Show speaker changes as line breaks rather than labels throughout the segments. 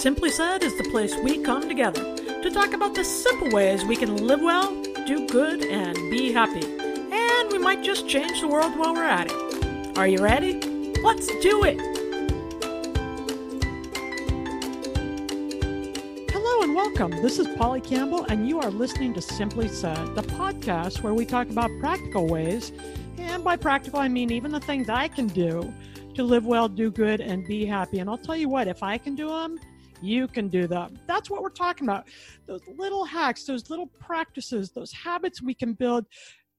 Simply Said is the place we come together to talk about the simple ways we can live well, do good, and be happy. And we might just change the world while we're at it. Are you ready? Let's do it! Hello and welcome. This is Polly Campbell, and you are listening to Simply Said, the podcast where we talk about practical ways. And by practical, I mean even the things I can do to live well, do good, and be happy. And I'll tell you what, if I can do them, you can do them. That's what we're talking about. Those little hacks, those little practices, those habits we can build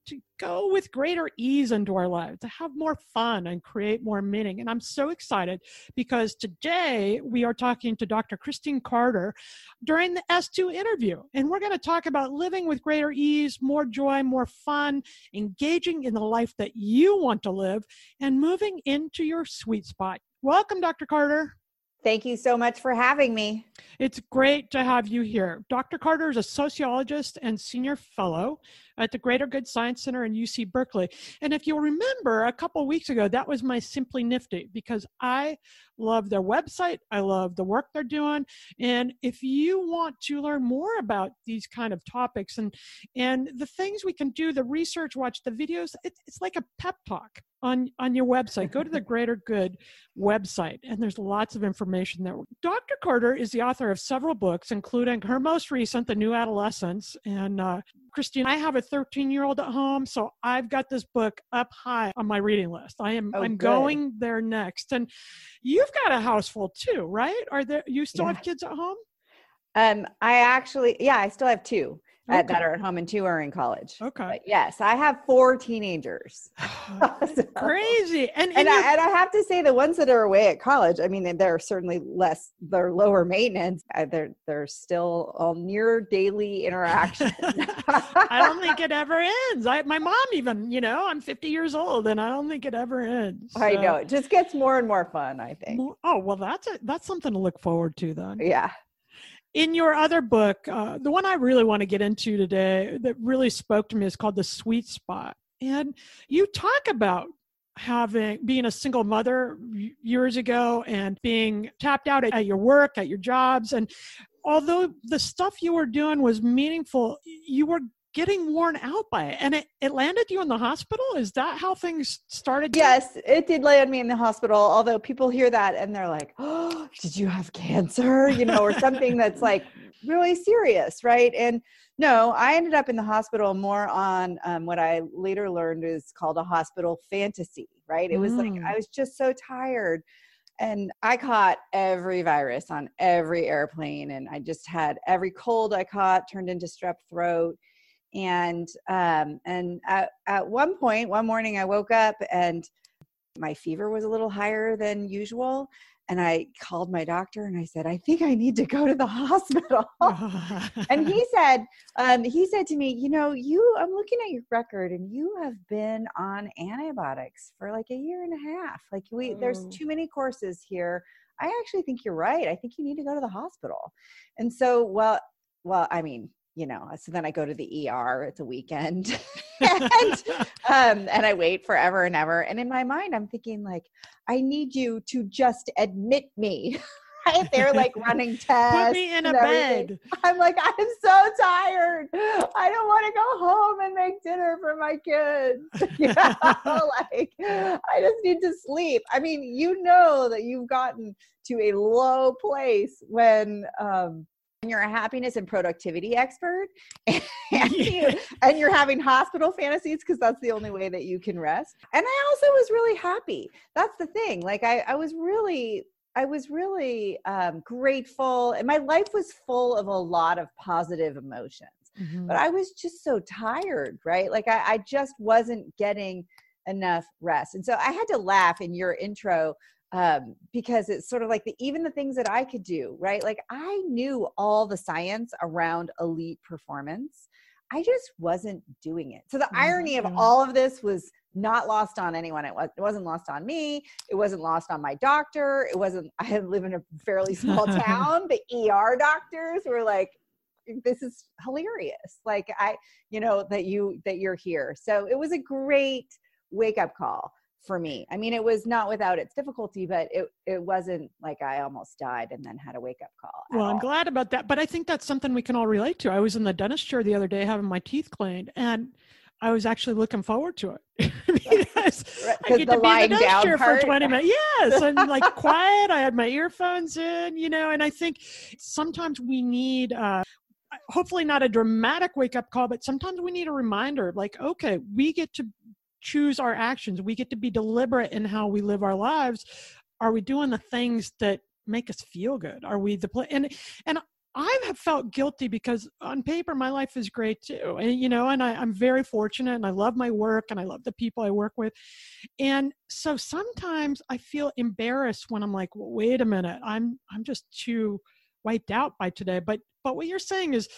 to go with greater ease into our lives, to have more fun and create more meaning. And I'm so excited because today we are talking to Dr. Christine Carter during the S2 interview. And we're going to talk about living with greater ease, more joy, more fun, engaging in the life that you want to live, and moving into your sweet spot. Welcome, Dr. Carter.
Thank you so much for having me.
It's great to have you here. Dr. Carter is a sociologist and senior fellow at the Greater Good Science Center in UC Berkeley. And if you'll remember, a couple weeks ago, that was my Simply Nifty because I love their website. I love the work they're doing. And if you want to learn more about these kind of topics and and the things we can do, the research, watch the videos, it, it's like a pep talk on on your website. Go to the Greater Good website, and there's lots of information there. Dr. Carter is the author of several books, including her most recent, The New Adolescence. And uh, Christine, I have a 13 year old at home, so I've got this book up high on my reading list. I am
Oh,
I'm
good.
going there next. And you've got a house full too, right? Are there you still
Yeah.
have kids at home?
Um, I actually, yeah, I still have two
Okay.
that are at home and two are in college.
Okay.
But yes, I have four teenagers. Oh, so-
Crazy. And and,
And I, and I have to say, the ones that are away at college, I mean, they're certainly less, they're lower maintenance. They're they're still on near daily interaction.
I don't think it ever ends. I, my mom even, you know, I'm 50 years old and I don't think it ever ends.
I know it just gets more and more fun. I think.
Well, Oh, well, that's a, that's something to look forward to then.
Yeah.
In your other book, uh, the one I really want to get into today that really spoke to me is called The Sweet Spot. And you talk about having being a single mother years ago and being tapped out at, at your work, at your jobs. And although the stuff you were doing was meaningful, you were getting worn out by it. And it, it landed you in the hospital? Is that how things started?
Yes, it did land me in the hospital. Although people hear that and they're like, "Oh, did you have cancer?" You know, or something that's like really serious, right? And no, I ended up in the hospital more on um, what I later learned is called a hospital fantasy, right? It was like
Mm.
I was just so tired. And I caught every virus on every airplane, and I just had every cold I caught turned into strep throat and um and at, at one point one morning i woke up and my fever was a little higher than usual and i called my doctor and i said i think i need to go to the hospital. And he said um, he said to me you know you i'm looking at your record and you have been on antibiotics for like a year and a half. Like we there's
Oh.
too many courses here. I actually think you're right. I think you need to go to the hospital. And so well well i mean you know so then i go to the er it's a weekend and um and i wait forever and ever and in my mind i'm thinking like i need you to just admit me right they're like running tests
Put me in a bed.
i'm like i'm so tired i don't want to go home and make dinner for my kids. you know, like I just need to sleep. I mean, you know that you've gotten to a low place when um, you're a happiness and productivity expert and, you, and you're having hospital fantasies because that's the only way that you can rest. And i also was really happy. That's the thing. Like i, I was really i was really um, grateful and my life was full of a lot of positive emotions mm-hmm. but i was just so tired right? Like I, I just wasn't getting enough rest. And so i had to laugh in your intro um, because it's sort of like the even the things that I could do, right? Like I knew all the science around elite performance. I just wasn't doing it. So the mm-hmm. irony of all of this was not lost on anyone. It, was, it wasn't lost on me. It wasn't lost on my doctor. It wasn't, I live in a fairly small town. The ER doctors were like, this is hilarious. Like I, you know, that you, that you're here. So it was a great wake up call for me. I mean, it was not without its difficulty, but it it wasn't like I almost died and then had a wake up call.
Well, I'm glad about that, but I think that's something we can all relate to. I was in the dentist chair the other day having my teeth cleaned, and I was actually looking forward to it because I get to be in the dentist chair part. for 20 minutes. Yes, and like quiet. I had my earphones in, you know, and I think sometimes we need. Uh, hopefully not a dramatic wake up call but sometimes we need a reminder like okay we get to choose our actions. We get to be deliberate in how we live our lives. Are we doing the things that make us feel good? Are we the play? And and I have felt guilty because on paper my life is great too, and you know, and I, I'm very fortunate, and I love my work, and I love the people I work with, and so sometimes I feel embarrassed when I'm like, well, wait a minute, I'm I'm just too wiped out by today. But but what you're saying is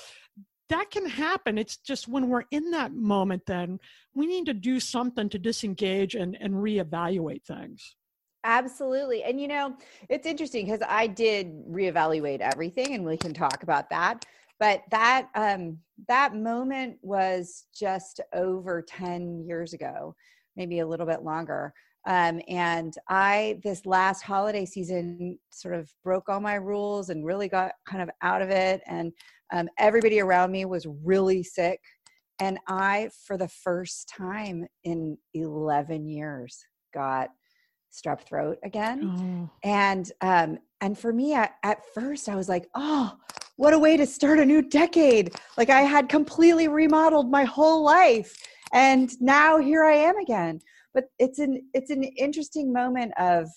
that can happen. It's just when we're in that moment, then we need to do something to disengage and, and reevaluate things.
Absolutely. And you know, it's interesting because I did reevaluate everything and we can talk about that. But that um that moment was just over 10 years ago, maybe a little bit longer. Um, and I, this last holiday season, sort of broke all my rules and really got kind of out of it. And um, everybody around me was really sick. And I, for the first time in 11 years, got strep throat again. Oh. And, um, and for me, I, at first, I was like, oh, what a way to start a new decade. Like I had completely remodeled my whole life. And now here I am again but it's an it's an interesting moment of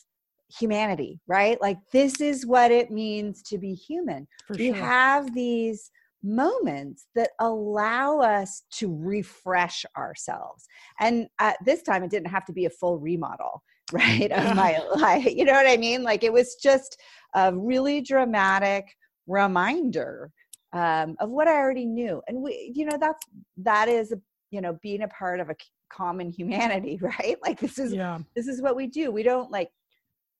humanity right? Like this is what it means to be human. For we sure. have these moments that allow us to refresh ourselves. And at this time it didn't have to be a full remodel right of my life you know what i mean? Like it was just a really dramatic reminder um, of what i already knew. And we you know that's that is you know being a part of a common humanity right? Like this is yeah. this is what we do. We don't like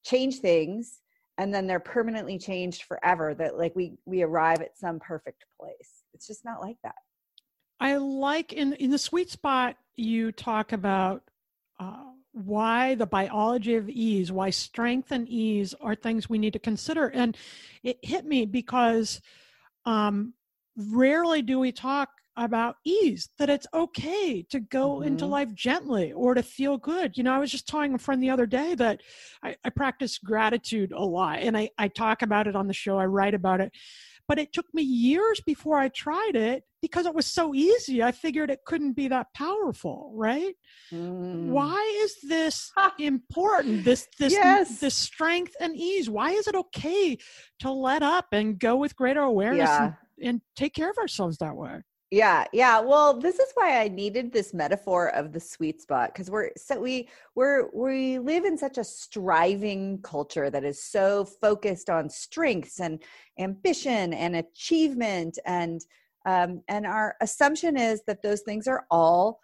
change things and then they're permanently changed forever that like we we arrive at some perfect place. It's just not like that.
I like in in the sweet spot you talk about uh, why the biology of ease why strength and ease are things we need to consider. And it hit me because um rarely do we talk about ease that it's okay to go mm-hmm. into life gently or to feel good you know i was just telling a friend the other day that i, I practice gratitude a lot and I, I talk about it on the show i write about it but it took me years before i tried it because it was so easy i figured it couldn't be that powerful right mm. why is this important this this yes. this strength and ease why is it okay to let up and go with greater awareness yeah. and, and take care of ourselves that way
yeah yeah well this is why i needed this metaphor of the sweet spot because we're so we we're we live in such a striving culture that is so focused on strengths and ambition and achievement and um, and our assumption is that those things are all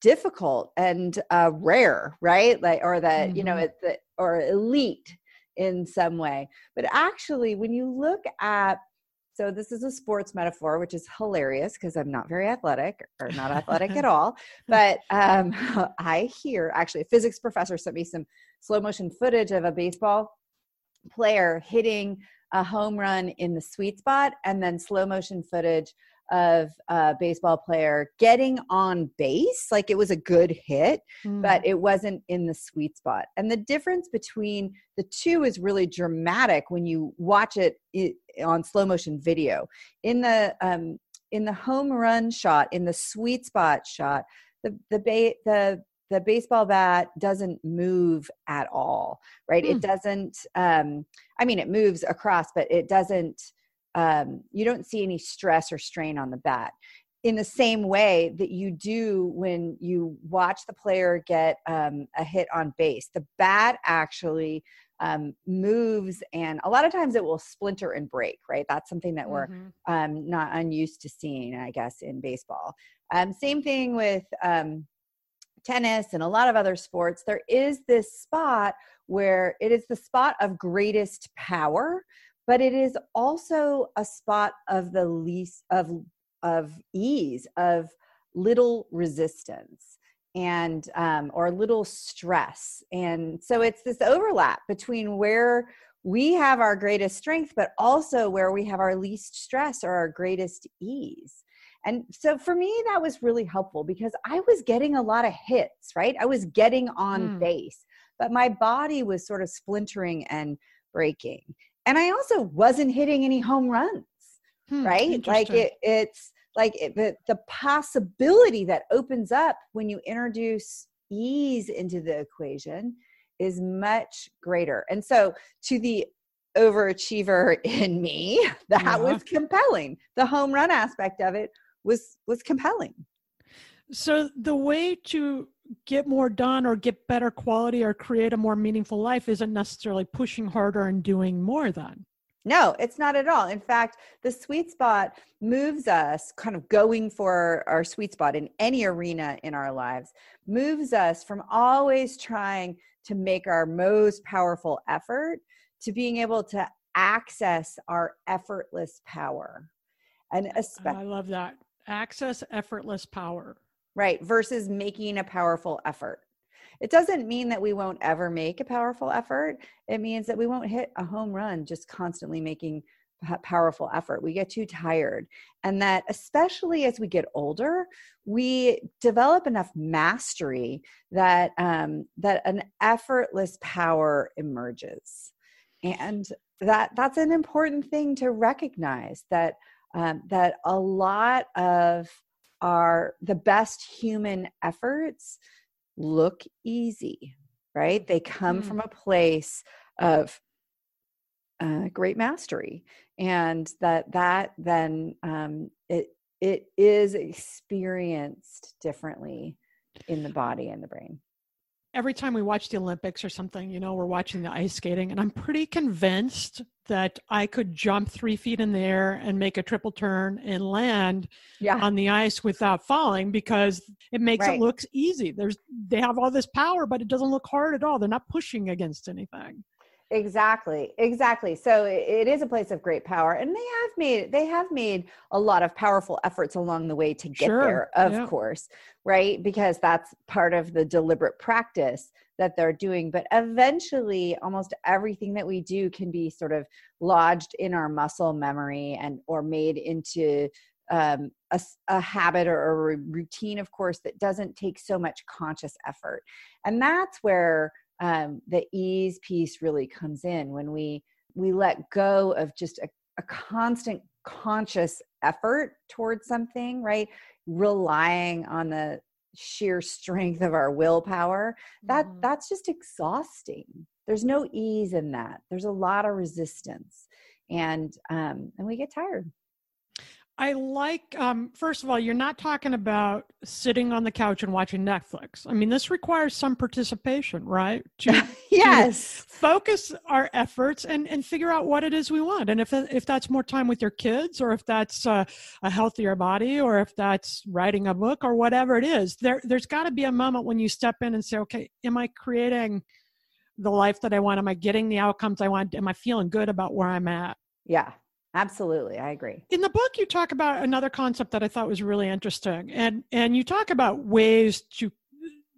difficult and uh, rare right like or that mm-hmm. you know mm-hmm. it's the, or elite in some way but actually when you look at so this is a sports metaphor, which is hilarious because I'm not very athletic or not athletic at all. But um, I hear actually a physics professor sent me some slow motion footage of a baseball player hitting a home run in the sweet spot and then slow motion footage of a baseball player getting on base, like it was a good hit, mm. but it wasn't in the sweet spot. And the difference between the two is really dramatic when you watch it on slow motion video. In the um, in the home run shot, in the sweet spot shot, the the ba- the the baseball bat doesn't move at all right mm. it hmm. doesn't um i mean it moves across but it doesn't um, you don't see any stress or strain on the bat in the same way that you do when you watch the player get um, a hit on base. The bat actually um, moves, and a lot of times it will splinter and break, right? That's something that we're mm-hmm. um, not unused to seeing, I guess, in baseball. Um, same thing with um, tennis and a lot of other sports. There is this spot where it is the spot of greatest power but it is also a spot of the least of of ease of little resistance and um, or little stress. And so it's this overlap between where we have our greatest strength but also where we have our least stress or our greatest ease. And so for me that was really helpful because i was getting a lot of hits right? I was getting on mm. base but my body was sort of splintering and breaking and I also wasn't hitting any home runs, hmm, right? Like it, it's like it, the, the possibility that opens up when you introduce ease into the equation is much greater. And so to the overachiever in me, that yeah. was compelling. The home run aspect of it was was compelling.
So the way to get more done or get better quality or create a more meaningful life isn't necessarily pushing harder and doing more then.
No, it's not at all. In fact, the sweet spot moves us kind of going for our sweet spot in any arena in our lives, moves us from always trying to make our most powerful effort to being able to access our effortless power. And
especially, I love that. Access effortless power
right? Versus making a powerful effort. It doesn't mean that we won't ever make a powerful effort. It means that we won't hit a home run just constantly making powerful effort. We get too tired. And that, especially as we get older, we develop enough mastery that, um, that an effortless power emerges. And that that's an important thing to recognize that um, that a lot of are the best human efforts look easy, right? They come mm. from a place of uh, great mastery, and that that then um, it it is experienced differently in the body and the brain
every time we watch the Olympics or something, you know, we're watching the ice skating, and I'm pretty convinced that I could jump three feet in the air and make a triple turn and land yeah. on the ice without falling because it makes right. it look easy. There's they have all this power, but it doesn't look hard at all. They're not pushing against anything
exactly exactly so it is a place of great power and they have made they have made a lot of powerful efforts along the way to get sure. there of yeah. course right because that's part of the deliberate practice that they're doing but eventually almost everything that we do can be sort of lodged in our muscle memory and or made into um, a, a, habit or a routine of course that doesn't take so much conscious effort and that's where um, the ease piece really comes in when we we let go of just a, a constant conscious effort towards something right? Relying on the sheer strength of our willpower that mm-hmm. that's just exhausting. There's no ease in that. There's a lot of resistance. And um and we get tired
I like, um, first of all, you're not talking about sitting on the couch and watching Netflix. I mean, this requires some participation, right?
To, yes.
To focus our efforts and, and figure out what it is we want. And if, if that's more time with your kids, or if that's uh, a healthier body, or if that's writing a book, or whatever it is, there, there's got to be a moment when you step in and say, okay, am I creating the life that I want? Am I getting the outcomes I want? Am I feeling good about where I'm at?
Yeah. Absolutely, I agree.
In the book, you talk about another concept that I thought was really interesting, and and you talk about ways to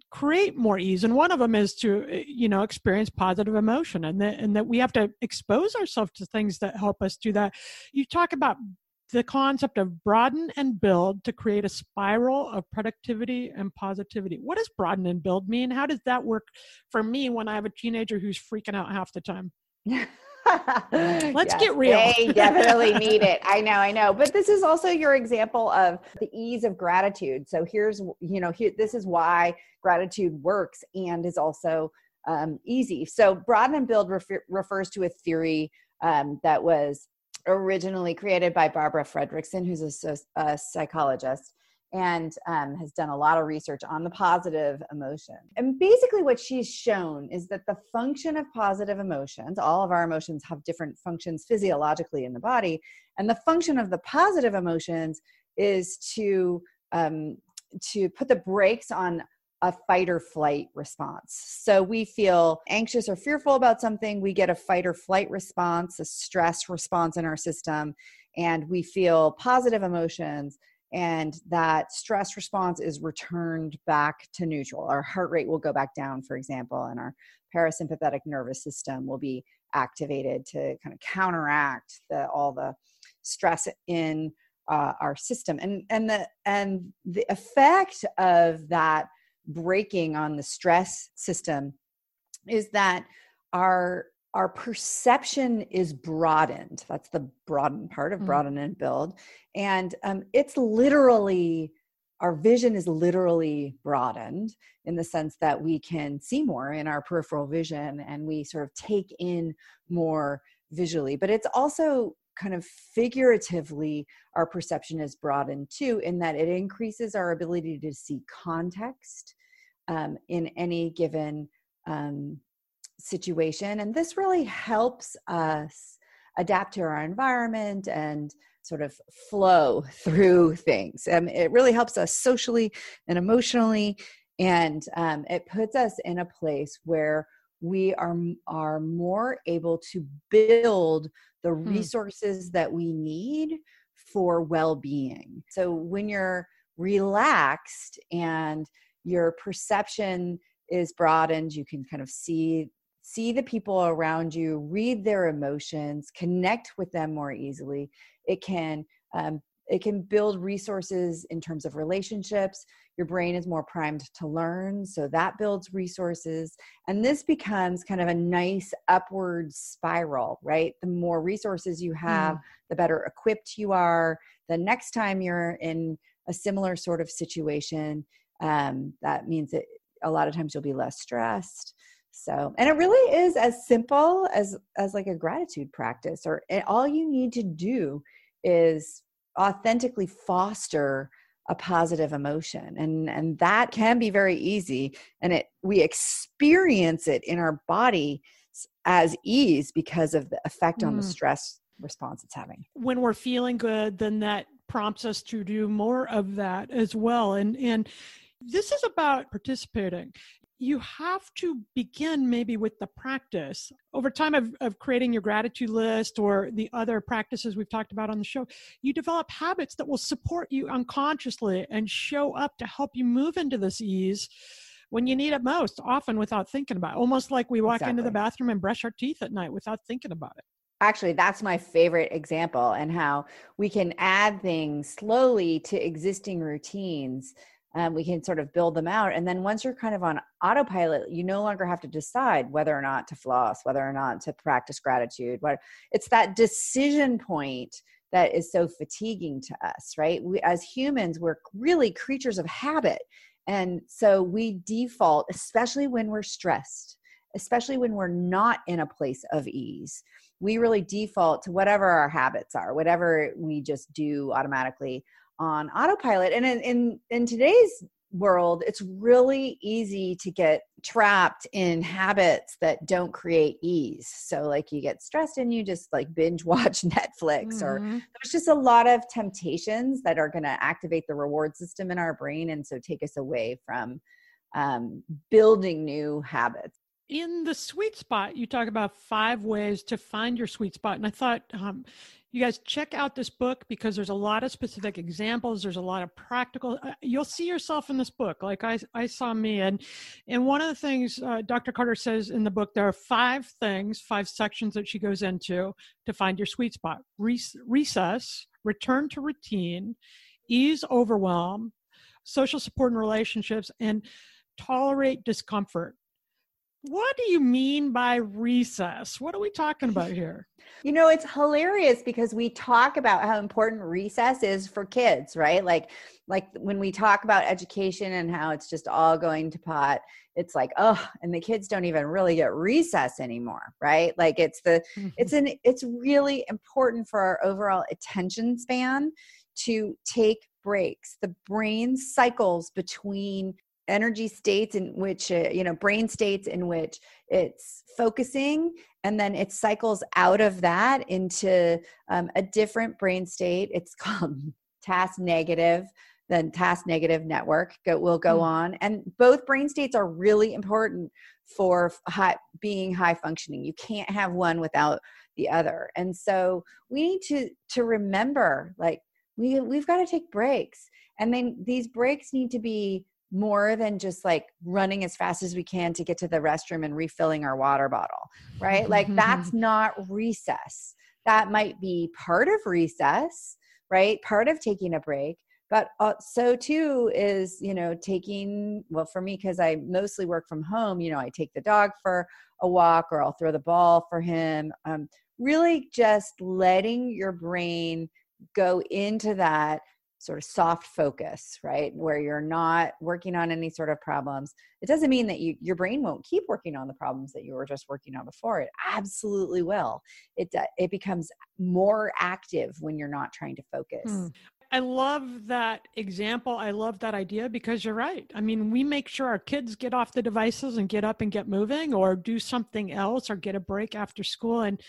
create more ease, and one of them is to eh, you know experience positive emotion, and that and that we have to expose ourselves to things that help us do that. You talk about the concept of broaden and build to create a spiral of productivity and positivity. What does broaden and build mean? How does that work for me when I have a teenager who's freaking out half the time? Let's
Yes,
get real.
They definitely need it. I know, I know. But this is also your example of the ease of gratitude. So here's, you know, here, this is why gratitude works and is also um, easy. So broaden and build refer- refers to a theory um, that was originally created by Barbara Fredrickson, who's a, a psychologist and um, has done a lot of research on the positive emotion. And basically, what she's shown is that the function of positive emotions, all of our emotions have different functions physiologically in the body, and the function of the positive emotions is to um, to put the brakes on a fight or flight response. So we feel anxious or fearful about something, we get a fight or flight response, a stress response in our system, and we feel positive emotions and that stress response is returned back to neutral. Our heart rate will go back down, for example, and our parasympathetic nervous system will be activated to kind of counteract the, all the stress in uh, our system. And and the and the effect of that breaking on the stress system is that our our perception is broadened. That's the broaden part of mm. broaden and build. And um, it's literally our vision is literally broadened in the sense that we can see more in our peripheral vision and we sort of take in more visually. But it's also kind of figuratively our perception is broadened too in that it increases our ability to see context um, in any given um, situation. And this really helps us adapt to our environment and sort of flow through things. Um, it really helps us socially and emotionally. And um, it puts us in a place where we are, are more able to build the hmm. resources that we need for well being. So when you're relaxed and your perception is broadened, you can kind of see see the people around you, read their emotions, connect with them more easily. It can um, it can build resources in terms of relationships. Your brain is more primed to learn, so that builds resources. And this becomes kind of a nice upward spiral, right? The more resources you have, mm. the better equipped you are. The next time you're in a similar sort of situation, um, that means that a lot of times you'll be less stressed so and it really is as simple as as like a gratitude practice or all you need to do is authentically foster a positive emotion and and that can be very easy and it we experience it in our body as ease because of the effect mm. on the mm. stress response it's having
when we're feeling good then that prompts us to do more of that as well and and this is about participating you have to begin maybe with the practice over time of, of creating your gratitude list or the other practices we've talked about on the show you develop habits that will support you unconsciously and show up to help you move into this ease when you need it most often without thinking about it almost like we walk exactly. into the bathroom and brush our teeth at night without thinking about it
actually that's my favorite example and how we can add things slowly to existing routines um, we can sort of build them out. And then once you're kind of on autopilot you no longer have to decide whether or not to floss whether or not to practice gratitude it's that decision point that is so fatiguing to us right? We as humans we're really creatures of habit. And so we default especially when we're stressed especially when we're not in a place of ease we really default to whatever our habits are whatever we just do automatically on autopilot and in, in in today's world it's really easy to get trapped in habits that don't create ease so like you get stressed and you just like binge watch netflix mm-hmm. or there's just a lot of temptations that are going to activate the reward system in our brain and so take us away from um, building new habits
in the sweet spot, you talk about five ways to find your sweet spot. And I thought, um, you guys check out this book because there's a lot of specific examples there's a lot of practical uh, you'll see yourself in this book like i, I saw me. And and one of the things uh, dr carter says in the book there are five things five sections that she goes into to find your sweet spot. Recess return to routine ease overwhelm social support and relationships and tolerate discomfort what do you mean by recess? What are we talking about here?
You know, it's hilarious because we talk about how important recess is for kids, right? Like like when we talk about education and how it's just all going to pot, it's like, oh, and the kids don't even really get recess anymore, right? Like it's the mm-hmm. it's an it's really important for our overall attention span to take breaks. The brain cycles between energy states in which uh, you know brain states in which it's focusing and then it cycles out of that into um, a different brain state. It's called task negative then task negative network go, will go mm. on. And both brain states are really important for high, being high functioning. You can't have one without the other. And so we need to to remember like we we've got to take breaks. And then these breaks need to be more than just like running as fast as we can to get to the restroom and refilling our water bottle, right? like that's not recess. That might be part of recess, right? Part of taking a break. But uh, so too is, you know, taking, well, for me, because I mostly work from home, you know, I take the dog for a walk or I'll throw the ball for him. Um, really just letting your brain go into that sort of soft focus, right? Where you're not working on any sort of problems. It doesn't mean that you, your brain won't keep working on the problems that you were just working on before. It absolutely will. It, it becomes more active when you're not trying to focus. Hmm.
I love that example. I love that idea because you're right. I mean, we make sure our kids get off the devices and get up and get moving or do something else or get a break after school. And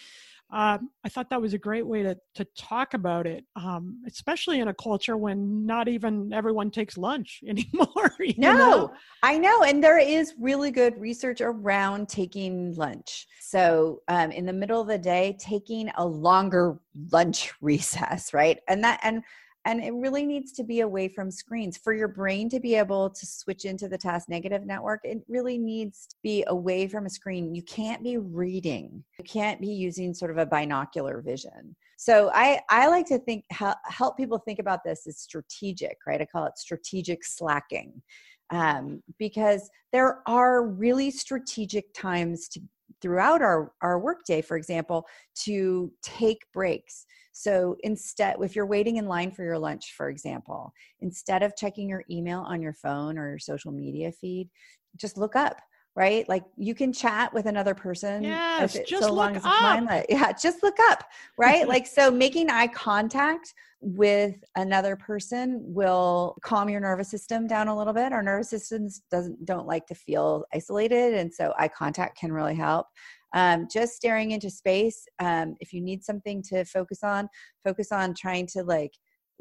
um, I thought that was a great way to to talk about it, um, especially in a culture when not even everyone takes lunch anymore.
no, know? I know, and there is really good research around taking lunch. So, um, in the middle of the day, taking a longer lunch recess, right, and that and and it really needs to be away from screens. For your brain to be able to switch into the task negative network it really needs to be away from a screen. You can't be reading. You can't be using sort of a binocular vision. So i i like to think help people think about this as strategic right? I call it strategic slacking. Um, because there are really strategic times to throughout our our workday for example to take breaks. So instead, if you're waiting in line for your lunch, for example, instead of checking your email on your phone or your social media feed, just look up right? Like you can chat with another person.
Yes, it, just so look up.
Yeah, just look up, right? like so making eye contact with another person will calm your nervous system down a little bit. Our nervous systems doesn't don't like to feel isolated, and so eye contact can really help um, just staring into space um, if you need something to focus on focus on trying to like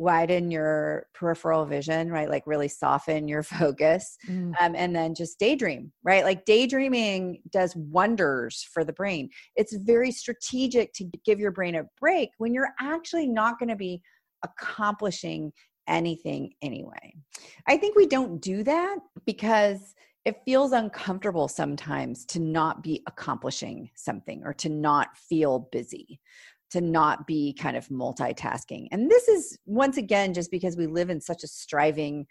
widen your peripheral vision right? Like really soften your focus mm. um, and then just daydream right? Like daydreaming does wonders for the brain. It's very strategic to give your brain a break when you're actually not going to be accomplishing anything anyway. I think we don't do that because it feels uncomfortable sometimes to not be accomplishing something or to not feel busy to not be kind of multitasking. And this is once again just because we live in such a striving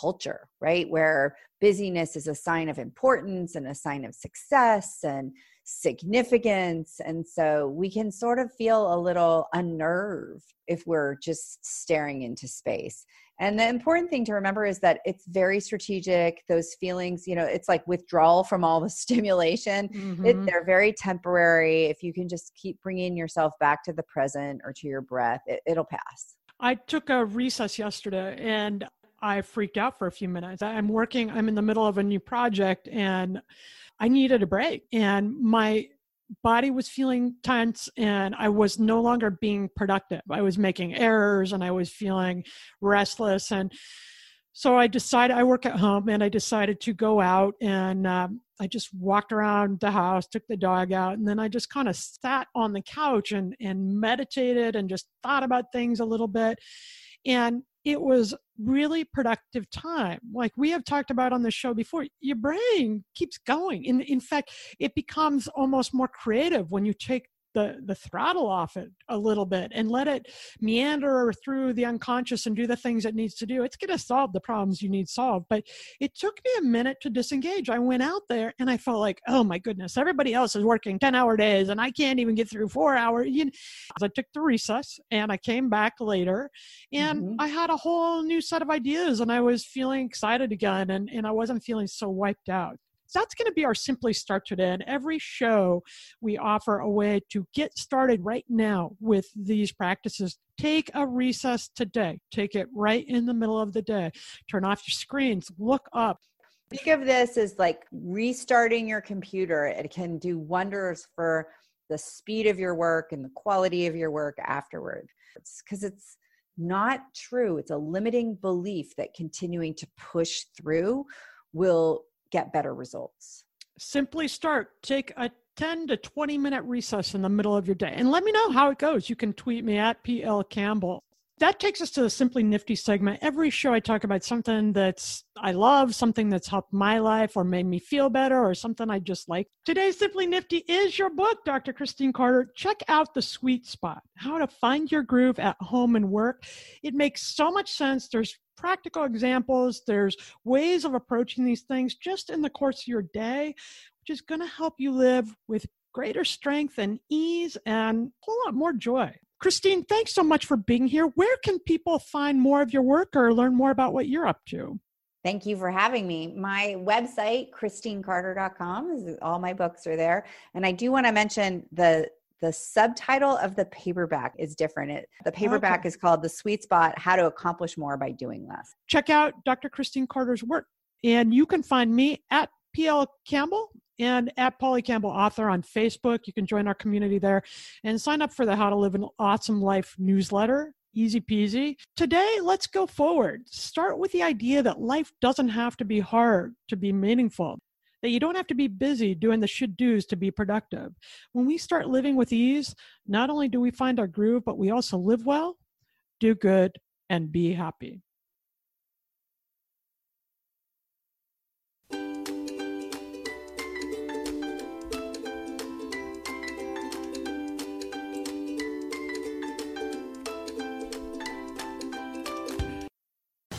culture right? Where busyness is a sign of importance and a sign of success and significance. And so we can sort of feel a little unnerved if we're just staring into space. And the important thing to remember is that it's very strategic. Those feelings, you know, it's like withdrawal from all the stimulation. Mm-hmm. It, they're very temporary. If you can just keep bringing yourself back to the present or to your breath, it, it'll pass.
I took a recess yesterday and I freaked out for a few minutes. I'm working, I'm in the middle of a new project and I needed a break. And my body was feeling tense and I was no longer being productive. I was making errors and I was feeling restless. And so I decided, I work at home and I decided to go out and um, I just walked around the house, took the dog out, and then I just kind of sat on the couch and, and meditated and just thought about things a little bit. And it was really productive time. Like we have talked about on the show before, your brain keeps going. In, in fact, it becomes almost more creative when you take the the throttle off it a little bit and let it meander through the unconscious and do the things it needs to do. It's going to solve the problems you need solved but it took me a minute to disengage. I went out there and i felt like oh my goodness everybody else is working 10 hour days and i can't even get through four hours you know, i took the recess and i came back later and mm-hmm. i had a whole new set of ideas and i was feeling excited again and, and i wasn't feeling so wiped out that's going to be our Simply Start today. And every show, we offer a way to get started right now with these practices. Take a recess today. Take it right in the middle of the day. Turn off your screens. Look up.
Think of this as like restarting your computer. It can do wonders for the speed of your work and the quality of your work afterward. Because it's, it's not true. It's a limiting belief that continuing to push through will get better results.
Simply start. Take a 10 to 20 minute recess in the middle of your day and let me know how it goes. You can tweet me at PL Campbell. That takes us to the Simply Nifty segment. Every show I talk about something that's I love, something that's helped my life or made me feel better or something I just like. Today's Simply Nifty is your book, Dr. Christine Carter. Check out The Sweet Spot, How to Find Your Groove at Home and Work. It makes so much sense. There's practical examples, there's ways of approaching these things just in the course of your day, which is going to help you live with greater strength and ease and a whole lot more joy. Christine, thanks so much for being here. Where can people find more of your work or learn more about what you're up to?
Thank you for having me. My website, christinecarter.com, all my books are there. And I do want to mention the the subtitle of the paperback is different. It, the paperback okay. is called The Sweet Spot How to Accomplish More by Doing Less.
Check out Dr. Christine Carter's work. And you can find me at PL Campbell and at Polly Campbell Author on Facebook. You can join our community there and sign up for the How to Live an Awesome Life newsletter. Easy peasy. Today, let's go forward. Start with the idea that life doesn't have to be hard to be meaningful that you don't have to be busy doing the should do's to be productive. When we start living with ease, not only do we find our groove, but we also live well, do good, and be happy.